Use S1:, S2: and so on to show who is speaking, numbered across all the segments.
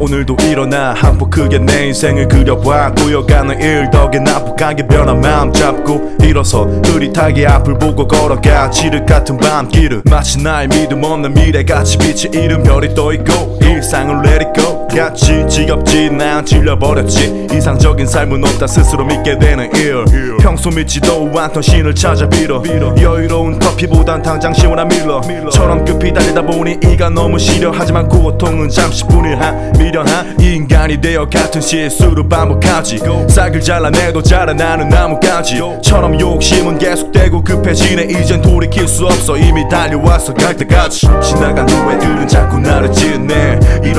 S1: 오늘도 일어나. 한포 크게 내 인생을 그려봐. 고여가는 일 덕에 나쁘게 변한 마음 잡고 일어서 흐릿하게 앞을 보고 걸어가. 지륵 같은 밤길을 마치 나의 믿음 없는 미래같이 빛이 잃은 별이 떠있고 일상을 let it go. 같이 지겹지 난 질려버렸지. 이상적인 삶은 없다 스스로 믿게 되는 일. 평소 믿지도 않던 신을 찾아 빌어. 여유로운 커피보단 당장 시원한 밀러처럼 급히 달리다 보니 이가 너무 시려. 하지만 고통은 잠시뿐일 한 미련한 인간이 되어 같은 실수를 반복하지. 싹을 잘라내도 자라나는 나무가지 처럼 욕심은 계속되고 급해지네. 이젠 돌이킬 수 없어. 이미 달려와서 갈 때까지. 지나간 후회들은 자꾸 나를 찢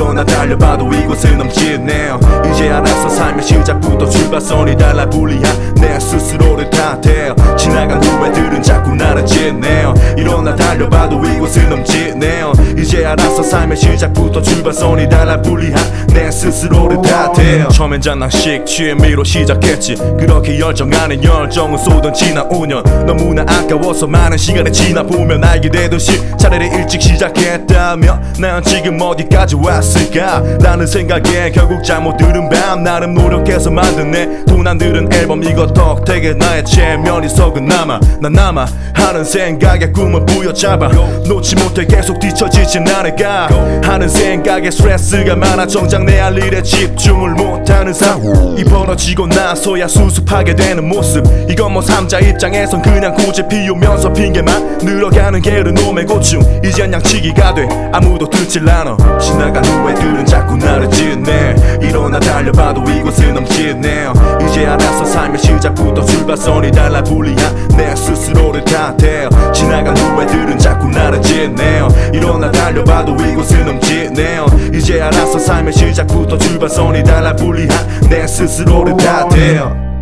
S1: 네 일어나 달려봐도 이곳을 넘치네 이제 알아서 삶의 시작부터 출발선이 달라 불리한 내 스스로를 탓해 지나간 후회들은 자꾸 나를 찢네 일어나 달려봐도 이곳을 이제 알아서 삶의 시작부터 출발선이 달라 불리한 내 스스로를 탓해 처음엔 장난식 취미로 시작했지. 그렇게 열정 안에 열정을 쏟은 지난 5년. 너무나 아까워서 많은 시간이 지나 보면 알게 되듯이 차라리 일찍 시작했다면 난 지금 어디까지 왔을까? 라는 생각에 결국 잘못 들은 밤 나름 노력해서 만든 내 돈안 들은 앨범 이거 덕택에 나의 체면이 석은 남아. 난 남아 하는 생각에 꿈을 부여잡아. 놓지 못해 계속 뒤처지진 않 을까 하는 생각에 스트레스가 많아 정작 내 할 일에 집중을 못하는 상이 벌어지고 나서야 수습하게 되는 모습. 이건 뭐 삼자 입장에선 그냥 고집 피우면서 핑계만 늘어가는 게으름의 고충. 이젠 양치기가 돼. 아무도 듣질 않아. 지나간 후회들은 자꾸 나를 찢네. 일어나 달려봐도 이곳을 넘치네. 이제 알아서 삶의 시작부터 출발선이 달라 불리한 내 스스로를 탓해 지나간 후회들은 자꾸 나를 찢네 일어나 달려봐도 이곳을 넘치네 이제 알아서 삶의 시작부터 출발선이 달라 불리한 내 스스로를 탓해